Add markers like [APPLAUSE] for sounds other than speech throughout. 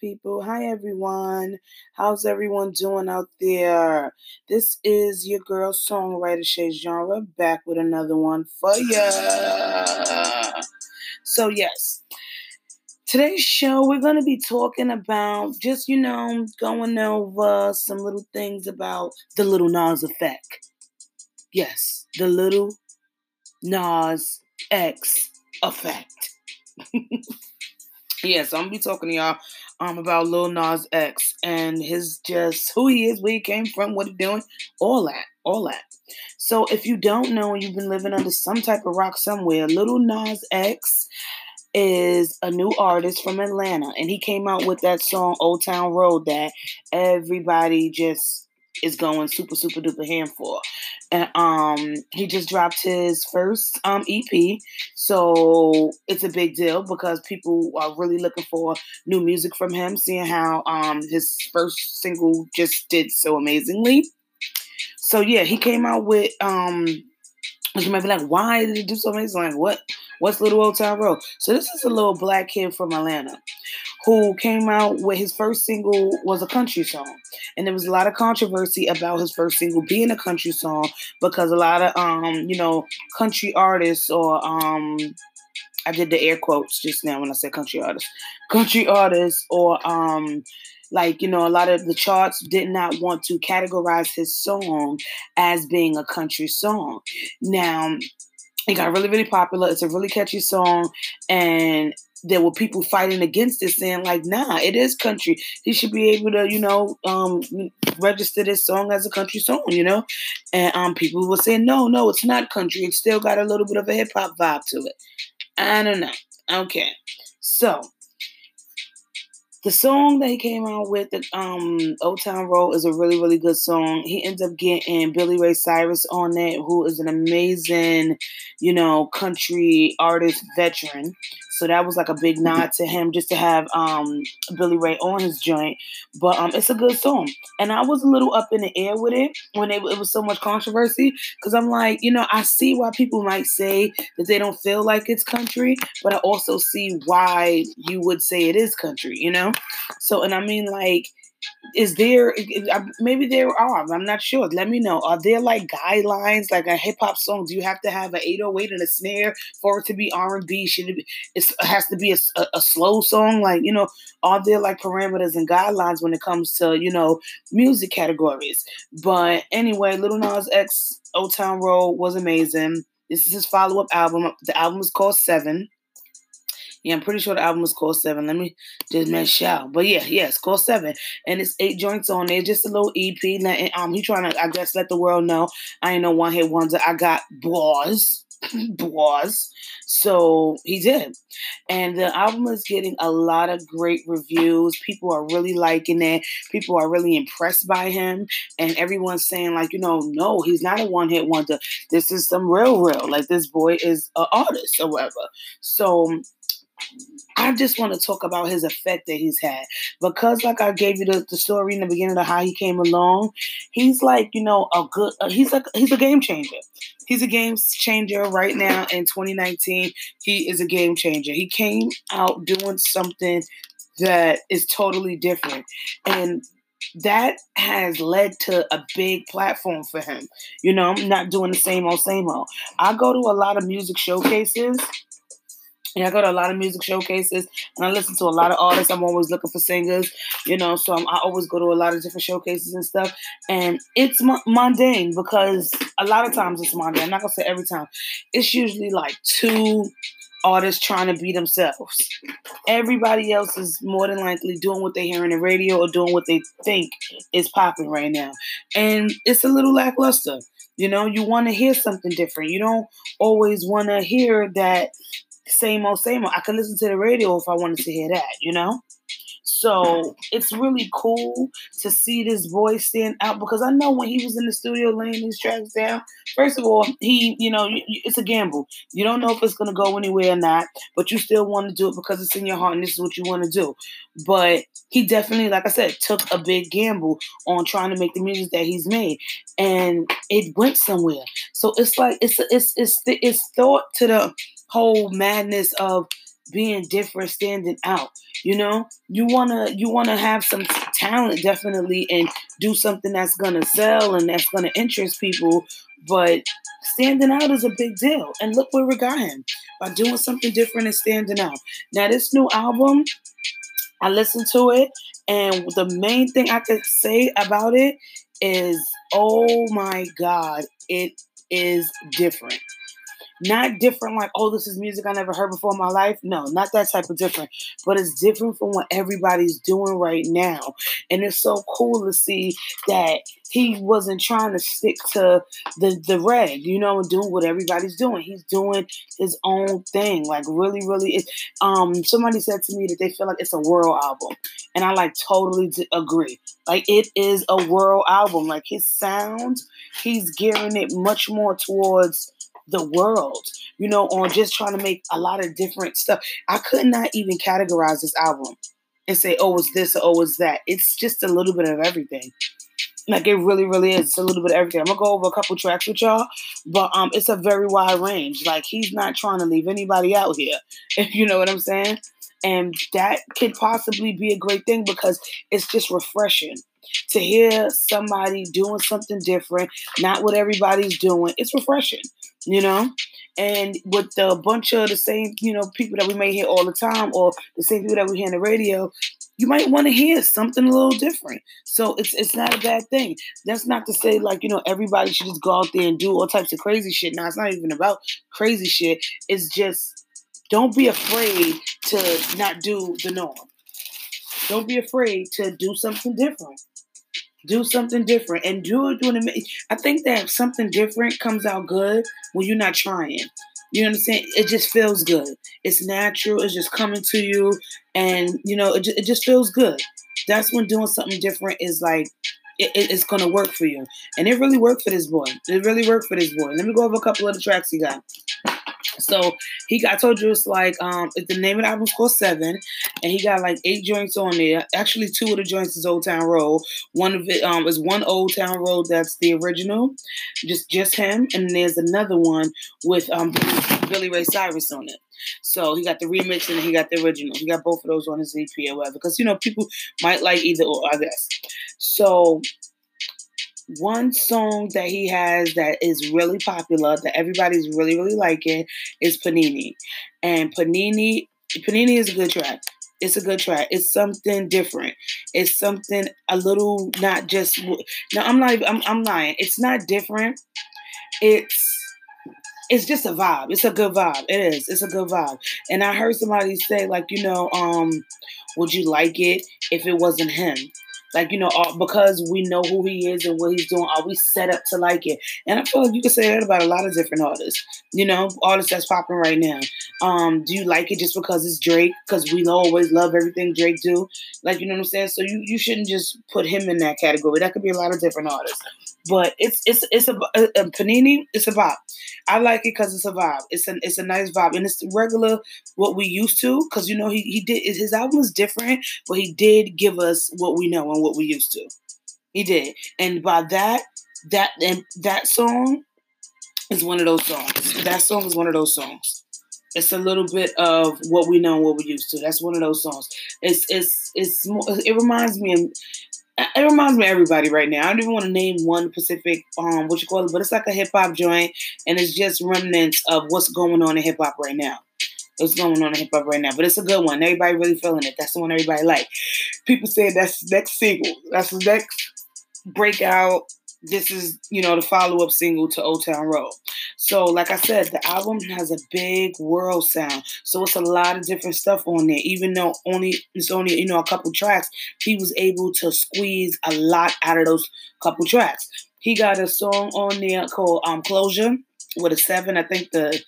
people. Hi, everyone. How's everyone doing out there? This is your girl, songwriter Shay Genre, back with another one for ya. So, yes, today's show, we're going to be talking about just, you know, going over some little things about the Lil Nas effect. Yes, the Lil Nas X effect. [LAUGHS] yeah, so I'm gonna be talking to y'all um about Lil Nas X and his just [LAUGHS] who he is, where he came from, what he doing, all that, all that. So if you don't know and you've been living under some type of rock somewhere, Lil Nas X is a new artist from Atlanta, and he came out with that song Old Town Road that everybody just is going super super duper ham for. And um he just dropped his first um EP. So it's a big deal because people are really looking for new music from him, seeing how um his first single just did so amazingly. So yeah, he came out with um you might be like, why did he do so amazing? Like what what's Little Old Town Road? So this is a little black kid from Atlanta who came out with his first single was a country song. And there was a lot of controversy about his first single being a country song because a lot of um, you know, country artists or um I did the air quotes just now when I said country artists. Country artists or um like you know a lot of the charts did not want to categorize his song as being a country song now it got really really popular it's a really catchy song and there were people fighting against it, saying like, "Nah, it is country. He should be able to, you know, um, register this song as a country song, you know." And um, people were saying, "No, no, it's not country. It's still got a little bit of a hip hop vibe to it." I don't know. Okay, so the song that he came out with, the um, Old Town Road, is a really, really good song. He ends up getting Billy Ray Cyrus on it, who is an amazing, you know, country artist veteran. So that was like a big nod to him just to have um, Billy Ray on his joint. But um, it's a good song. And I was a little up in the air with it when it, it was so much controversy because I'm like, you know, I see why people might say that they don't feel like it's country, but I also see why you would say it is country, you know? So, and I mean, like, is there maybe there are i'm not sure. Let me know. Are there like guidelines like a hip-hop song? Do you have to have an 808 and a snare for it to be r&b should it be it has to be a, a, a, slow song? Like you know are there like parameters and guidelines when it comes to you know music categories? But anyway lil nas x old town road was amazing. This is his follow-up album. The album is called seven yeah, I'm pretty sure the album is called Seven. Let me just make sure. But yeah, yeah, it's called Seven, and it's eight joints on there. Just a little EP. And, um, he trying to, I guess, let the world know I ain't no one hit wonder. I got boys. was. [LAUGHS] So he did. And the album is getting a lot of great reviews. People are really liking it. People are really impressed by him. And everyone's saying, like, you know, no, he's not a one hit wonder. This is some real, real. Like, this boy is an artist or whatever. So I just want to talk about his effect that he's had because, like I gave you the, the story in the beginning of how he came along. He's like, you know, a good. Uh, he's like he's a game changer. He's a game changer right now in 2019. He is a game changer. He came out doing something that is totally different, and that has led to a big platform for him. You know, I'm not doing the same old, same old. I go to a lot of music showcases and I go to a lot of music showcases and I listen to a lot of artists. I'm always looking for singers, you know, so I'm, i always go to a lot of different showcases and stuff. And it's mundane because a lot of times it's mundane. I'm not going to say every time. It's usually like two artists trying to be themselves. Everybody else is more than likely doing what they hear in the radio or doing what they think is popping right now. And it's a little lackluster. You know, you want to hear something different. You don't always want to hear that same old, same old. I could listen to the radio if I wanted to hear that, you know? So it's really cool to see this boy stand out because I know when he was in the studio laying these tracks down, first of all, he, you know, it's a gamble. You don't know if it's going to go anywhere or not, but you still want to do it because it's in your heart and this is what you want to do. But he definitely, like I said, took a big gamble on trying to make the music that he's made, and it went somewhere. So it's like it's it's it's it's thought to the whole madness of being different, standing out. You know, you wanna you wanna have some talent definitely and do something that's gonna sell and that's gonna interest people. But standing out is a big deal. And look where we got him by doing something different and standing out. Now this new album, I listened to it, and the main thing I could say about it is, oh my god, it is different. Not different like, oh, this is music I never heard before in my life. No, not that type of different. But it's different from what everybody's doing right now. And it's so cool to see that he wasn't trying to stick to the the reg, you know, and doing what everybody's doing. He's doing his own thing. Like really, really it, um somebody said to me that they feel like it's a world album. And I like totally agree. Like it is a world album. Like his sound, he's gearing it much more towards the world, you know, on just trying to make a lot of different stuff. I could not even categorize this album and say, oh, it's this or oh, it's that. It's just a little bit of everything. Like it really, really is. It's a little bit of everything. I'm gonna go over a couple tracks with y'all, but um, it's a very wide range. Like he's not trying to leave anybody out here, if [LAUGHS] you know what I'm saying. And that could possibly be a great thing because it's just refreshing to hear somebody doing something different, not what everybody's doing. It's refreshing you know? And with a bunch of the same, you know, people that we may hear all the time or the same people that we hear on the radio, you might want to hear something a little different. So it's it's not a bad thing. That's not to say like, you know, everybody should just go out there and do all types of crazy shit. Now it's not even about crazy shit. It's just don't be afraid to not do the norm. Don't be afraid to do something different do something different and do it doing it. I think that something different comes out good when you're not trying. You understand? It just feels good. It's natural. It's just coming to you, and you know, it just, it just feels good. That's when doing something different is like it, it's gonna work for you, and it really worked for this boy. It really worked for this boy. Let me go over a couple of the tracks he got. So he got told you it's like um the name of the album's called Seven, and he got like eight joints on there. Actually, two of the joints is Old Town Road. One of it um is one Old Town Road that's the original, just just him, and there's another one with um Billy Ray Cyrus on it. So he got the remix and he got the original. He got both of those on his EP or whatever. Because you know people might like either or, I guess. So one song that he has that is really popular that everybody's really really liking is Panini, and Panini Panini is a good track. It's a good track. It's something different. It's something a little not just. No, I'm not. I'm, I'm lying. It's not different. It's it's just a vibe. It's a good vibe. It is. It's a good vibe. And I heard somebody say, like, you know, um, would you like it if it wasn't him? Like, you know, because we know who he is and what he's doing, are we set up to like it? And I feel like you can say that about a lot of different artists. You know, artists that's popping right now. Um, do you like it just because it's Drake? Because we always love everything Drake do. Like, you know what I'm saying? So you, you shouldn't just put him in that category. That could be a lot of different artists. But it's it's it's a, a, a Panini. It's a vibe. I like it because it's a vibe. It's a it's a nice vibe, and it's regular what we used to. Because you know he he did his album is different, but he did give us what we know and what we used to. He did, and by that that and that song is one of those songs. That song is one of those songs. It's a little bit of what we know and what we used to. That's one of those songs. It's it's it's more, it reminds me of it reminds me of everybody right now. I don't even want to name one specific um what you call it, but it's like a hip hop joint, and it's just remnants of what's going on in hip hop right now. What's going on in hip hop right now, but it's a good one. Everybody really feeling it. That's the one everybody like. People say that's next single. That's the next breakout this is, you know, the follow up single to Old Town Road. So, like I said, the album has a big world sound. So it's a lot of different stuff on there. Even though only it's only, you know, a couple tracks, he was able to squeeze a lot out of those couple tracks. He got a song on there called um Closure with a seven. I think the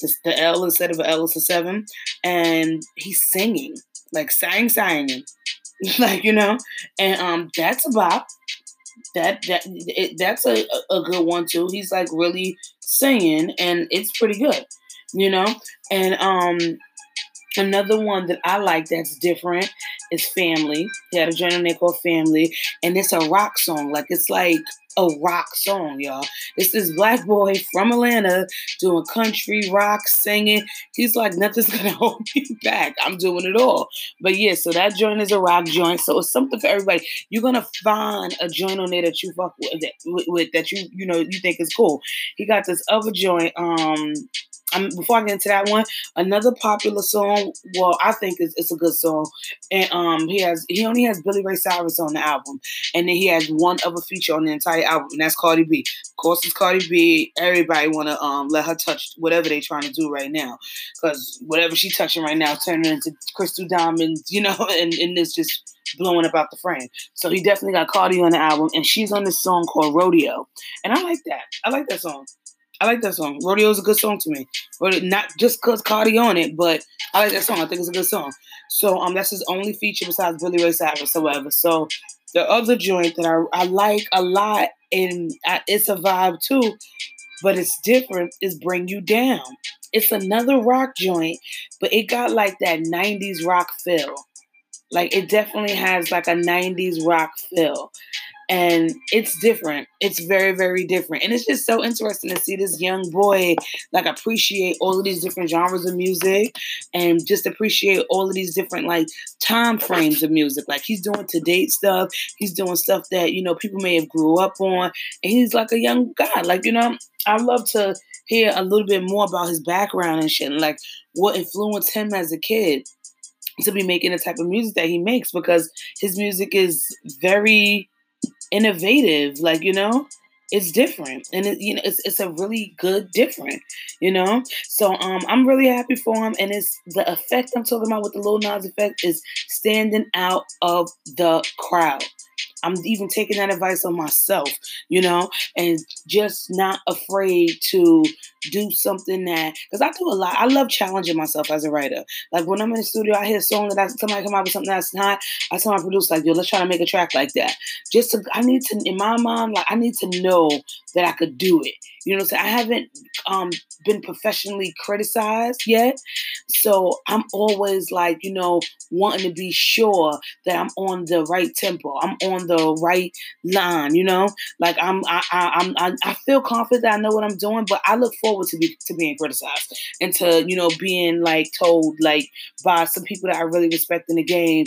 the, the L instead of an L is a seven. And he's singing. Like sang singing. [LAUGHS] like, you know, and um that's a bop that that it, that's a, a good one too. He's like really singing, and it's pretty good, you know. And um, another one that I like that's different is Family. He had a joint on there called Family, and it's a rock song. Like it's like a rock song, y'all. It's this black boy from Atlanta doing country rock singing. He's like, nothing's [LAUGHS] gonna hold me back. I'm doing it all. But yeah, so that joint is a rock joint. So it's something for everybody. You're gonna find a joint on there that you fuck with, that, with, that you you know you think is cool. He got this other joint. Um, um, before I get into that one, another popular song. Well, I think it's, it's a good song, and he has he only has Billy Ray Cyrus on the album, and then he has one other feature on the entire album, and that's Cardi B. Of course, it's Cardi B. Everybody want to um let her touch whatever they're trying to do right now, because whatever she touching right now, turning into crystal diamonds, you know, [LAUGHS] and and it's just blowing about the frame. So he definitely got Cardi on the album, and she's on this song called Rodeo, and I like that. I like that song. I like that song. Rodeo is a good song to me. But Not just cause Cardi on it, but I like that song. I think it's a good song. So um, that's his only feature besides Billy Ray Cyrus, however. So the other joint that I, I like a lot and I, it's a vibe too, but it's different. Is Bring You Down. It's another rock joint, but it got like that '90s rock feel. Like it definitely has like a '90s rock feel and it's different. It's very, very different. And it's just so interesting to see this young boy like appreciate all of these different genres of music and just appreciate all of these different like time frames of music. Like he's doing to date stuff, he's doing stuff that, you know, people may have grew up on, and he's like a young guy. Like, you know, I love to hear a little bit more about his background and shit and like what influenced him as a kid to be making the type of music that he makes because his music is very innovative. Like, you know, it's different and it, you know it's, it's a really good different you know so um i'm really happy for him and it's the effect i'm talking about with the Lil Nas effect is standing out of the crowd I'm even taking that advice on myself, you know, and just not afraid to do something that because I do a lot. I love challenging myself as a writer. Like when I'm in the studio, I hear a song that I, somebody come out with something that's not. I tell my producer like, "Yo, let's try to make a track like that." Just to, I need to in my mind, like I need to know that I could do it. You know what I'm saying? I haven't um, been professionally criticized yet. So I'm always like, you know, wanting to be sure that I'm on the right tempo. I'm on the right line, you know? Like I'm I I I'm I, feel confident that I know what I'm doing, but I look forward to be to being criticized and to, you know, being like told like by some people that I really respect in the game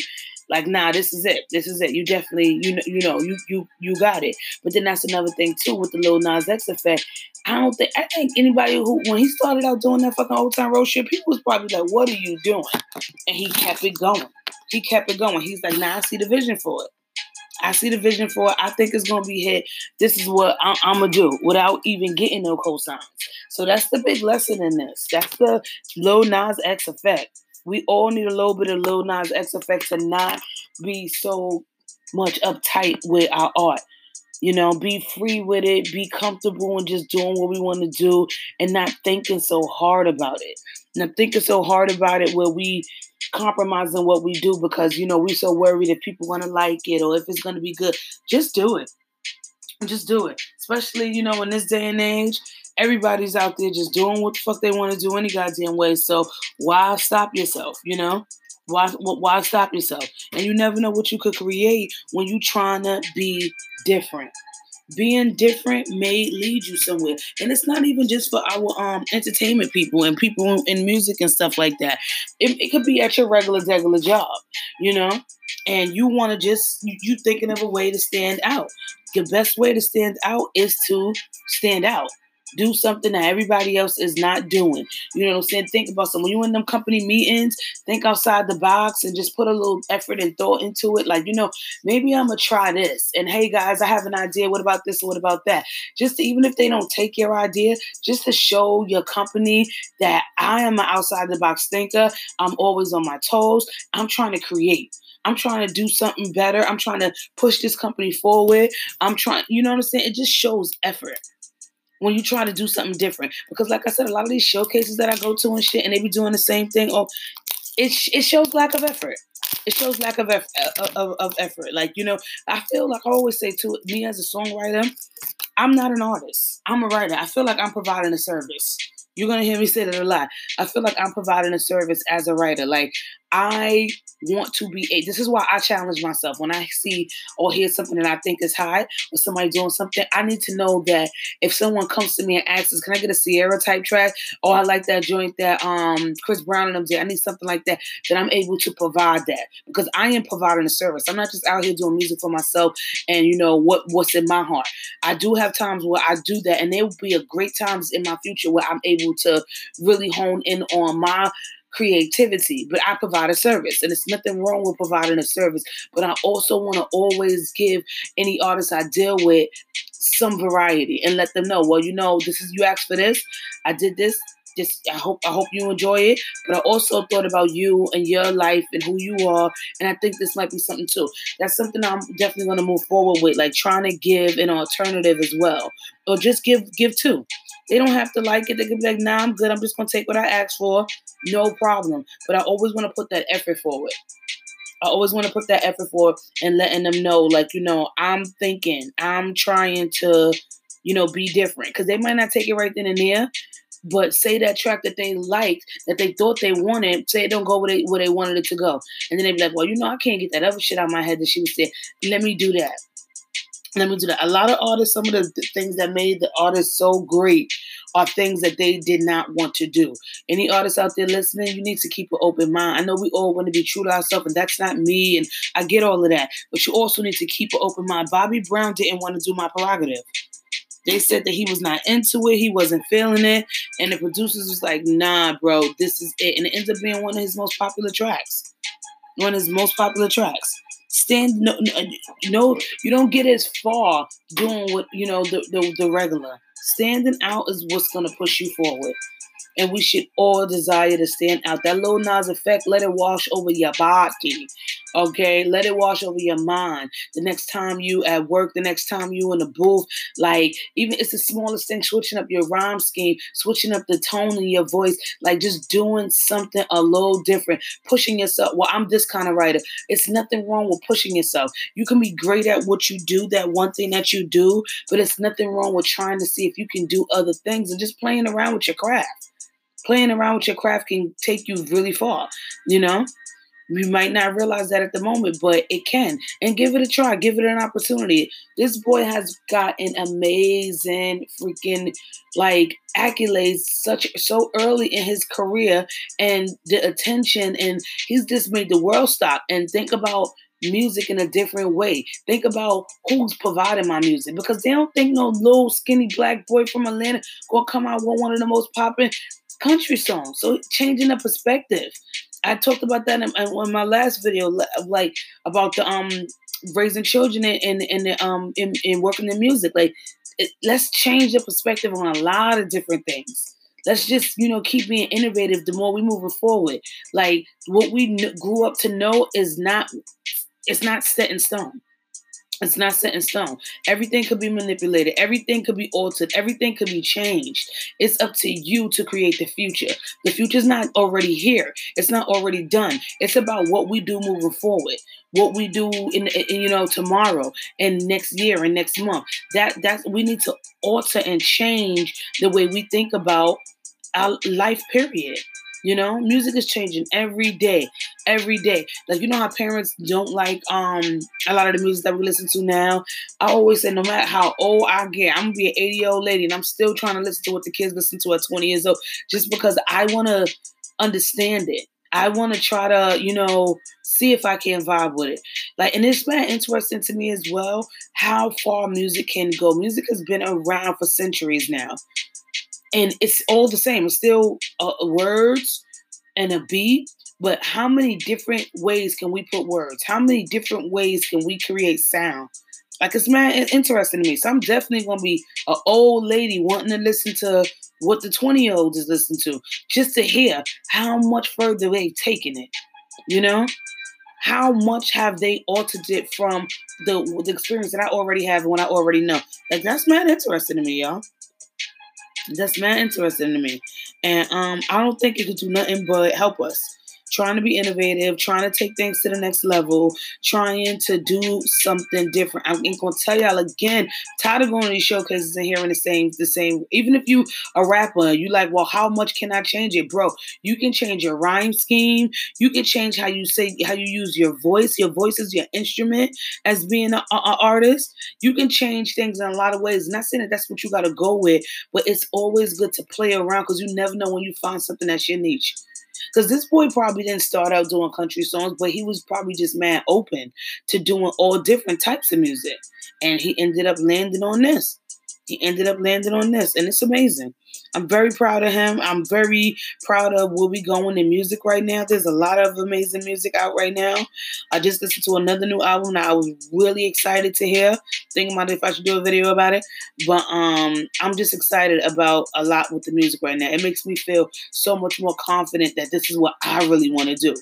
like, nah, this is it. This is it. You definitely, you know, you know, you you you got it. But then that's another thing too with the Lil Nas X effect. I don't think I think anybody who when he started out doing that fucking old time road shit, people was probably like, "What are you doing?" And he kept it going. He kept it going. He's like, "Nah, I see the vision for it. I see the vision for it. I think it's gonna be hit. This is what I'm, I'm gonna do without even getting no cosigns." So that's the big lesson in this. That's the Lil Nas X effect. We all need a little bit of Lil Nas X effect to not be so much uptight with our art. You know, be free with it, be comfortable and just doing what we want to do and not thinking so hard about it. Not thinking so hard about it where we compromising what we do because, you know, we're so worried if people to like it or if it's to be good. Just do it. Just do it. Especially, you know, in this day and age, everybody's out there just doing what the fuck they want to do any goddamn way. So why stop yourself, you know? Why why stop yourself? And you never know what you could create when you trying to be different. Being different may lead you somewhere. And it's not even just for our um entertainment people and people in music and stuff like that. It, it could be at your regular regular job, you know? And you want to just you, you thinking of a way to stand out. The best way to stand out is to stand out do something that everybody else is not doing. You know what I'm saying? Think about some when you in them company meetings, think outside the box and just put a little effort and thought into it. Like, you know, maybe I'm gonna try this. And hey guys, I have an idea. What about this? What about that? Just to, even if they don't take your idea, just to show your company that I am an outside the box thinker. I'm always on my toes. I'm trying to create. I'm trying to do something better. I'm trying to push this company forward. I'm trying, you know what I'm saying? It just shows effort when you try to do something different. Because, like I said, a lot of these showcases that I go to and shit, and they be doing the same thing. Oh, it it shows lack of effort. It shows lack of, of, of effort. Like you know, I feel like I always say to me as a songwriter, I'm not an artist. I'm a writer. I feel like I'm providing a service. You're gonna hear me say that a lot. I feel like I'm providing a service as a writer. Like I want to be a. This is why I challenge myself when I see or hear something that I think is high or somebody doing something. I need to know that if someone comes to me and asks, "Can I get a Ciara type track?" Oh, "I like that joint that um Chris Brown and them did," I need something like that. That I'm able to provide that because I am providing a service. I'm not just out here doing music for myself and you know what what's in my heart. I do have times where I do that, and there will be a great times in my future where I'm able to really hone in on my creativity, but I provide a service, and it's nothing wrong with providing a service. But I also want to always give any artist I deal with some variety and let them know, well, you know, this is you asked for this, I did this. Just I hope I hope you enjoy it. But I also thought about you and your life and who you are, and I think this might be something too. That's something I'm definitely going to move forward with, like trying to give an alternative as well, or just give give two. They don't have to like it. They can be like, nah, I'm good. I'm just gonna take what I asked for. No problem. But I always want to put that effort forward. I always want to put that effort forward and letting them know, like, you know, I'm thinking, I'm trying to, you know, be different. Because they might not take it right then and there. But say that track that they liked, that they thought they wanted, say it don't go where they where they wanted it to go. And then they be like, Well, you know, I can't get that other shit out of my head that she was saying. Let me do that. Let me do that. A lot of artists, some of the things that made the artist so great are things that they did not want to do. Any artists out there listening, you need to keep an open mind. I know we all want to be true to ourselves, and that's not me, and I get all of that. But you also need to keep an open mind. Bobby Brown didn't want to do my prerogative. They said that he was not into it, he wasn't feeling it, and the producers was like, "Nah, bro, this is it," and it ends up being one of his most popular tracks. One of his most popular tracks stand no, no you don't get as far doing what you know the, the, the regular standing out is what's going to push you forward and we should all desire to stand out. That Lil Nas effect, let it wash over your body. Okay, let it wash over your mind. The next time you at work, the next time you in the booth, like even it's the smallest thing, switching up your rhyme scheme, switching up the tone in your voice, like just doing something a little different, pushing yourself. Well, I'm this kind of writer. It's nothing wrong with pushing yourself. You can be great at what you do, that one thing that you do, but it's nothing wrong with trying to see if you can do other things and just playing around with your craft playing around with your craft can take you really far, you know? You might not realize that at the moment, but it can. And give it a try. Give it an opportunity. This boy has got an amazing freaking like accolades such so early in his career and the attention and he's just made the world stop and think about music in a different way. Think about who's providing my music because they don't think no little skinny black boy from Atlanta gonna come out with one of the most popping country songs. So changing the perspective. I talked about that in, in my last video, like about the um raising children and in, the um in working in music. Like, it, let's change the perspective on a lot of different things. Let's just you know keep being innovative. The more we move forward, like what we kn- grew up to know is not it's not set in stone. It's not set in stone. Everything could be manipulated. Everything could be altered. Everything could be changed. It's up to you to create the future. The future's not already here. It's not already done. It's about what we do moving forward. What we do in, in you know tomorrow and next year and next month. That that's we need to alter and change the way we think about our life period. You know, music is changing every day, every day. Like you know how parents don't like um a lot of the music that we listen to now. I always say, no matter how old I get, I'm gonna be an 80 year old lady, and I'm still trying to listen to what the kids listen to at 20 years old, just because I want to understand it. I want to try to, you know, see if I can vibe with it. Like, and it's been interesting to me as well how far music can go. Music has been around for centuries now and it's all the same. It's still uh, words and a beat, but how many different ways can we put words? How many different ways can we create sound? Like it's man, it's interesting to me. So I'm definitely gonna be an old lady wanting to listen to what the 20 year olds is listening to, just to hear how much further they've taken it. You know, how much have they altered it from the the experience that I already have and what I already know? Like that's man interesting to me, y'all. That's man interesting to me. And um, I don't think it could do nothing but help us. Trying to be innovative, trying to take things to the next level, trying to do something different. I'm gonna tell y'all again, tired of going to these showcases and hearing the same, the same. Even if you a rapper, you like, well, how much can I change it, bro? You can change your rhyme scheme. You can change how you say, how you use your voice. Your voice is your instrument as being an artist. You can change things in a lot of ways. Not saying that that's what you got to go with, but it's always good to play around because you never know when you find something that's your niche. Because this boy probably didn't start out doing country songs, but he was probably just man open to doing all different types of music. And he ended up landing on this he ended up landing on this, and it's amazing. I'm very proud of him. I'm very proud of where we going in music right now. There's a lot of amazing music out right now. I just listened to another new album that I was really excited to hear. Thinking about if I should do a video about it, but um, I'm just excited about a lot with the music right now. It makes me feel so much more confident that this is what I really want to do.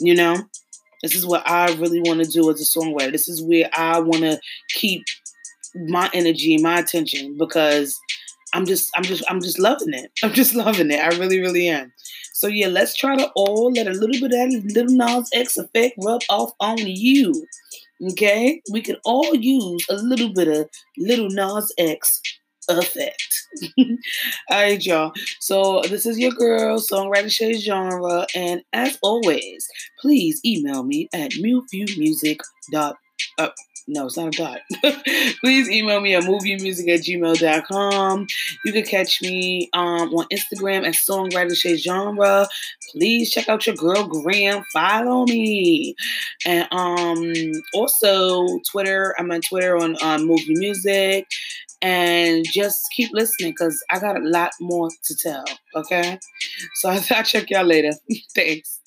You know, this is what I really want to do as a songwriter. This is where I want to keep my energy, my attention because I'm just I'm just I'm just loving it. [LAUGHS] I'm just loving it. I really, really am. So yeah, let's try to all let a little bit of that Lil Nas X effect rub off on you. Okay? We can all use a little bit of Lil Nas X effect. [LAUGHS] all right, y'all. So this is your girl, Songwriter Shay Genre, and as always, please email me at milviewmusic.com. Uh, no, it's not a dot. [LAUGHS] Please email me at moviemusic at gmail.com. You can catch me um, on Instagram at Songwriter Genre. Please check out your girl Graham. Follow me. And um, also Twitter. I'm on Twitter on um, Movie Music. And just keep listening because I got a lot more to tell. Okay? So [LAUGHS] I'll check y'all later. [LAUGHS] Thanks.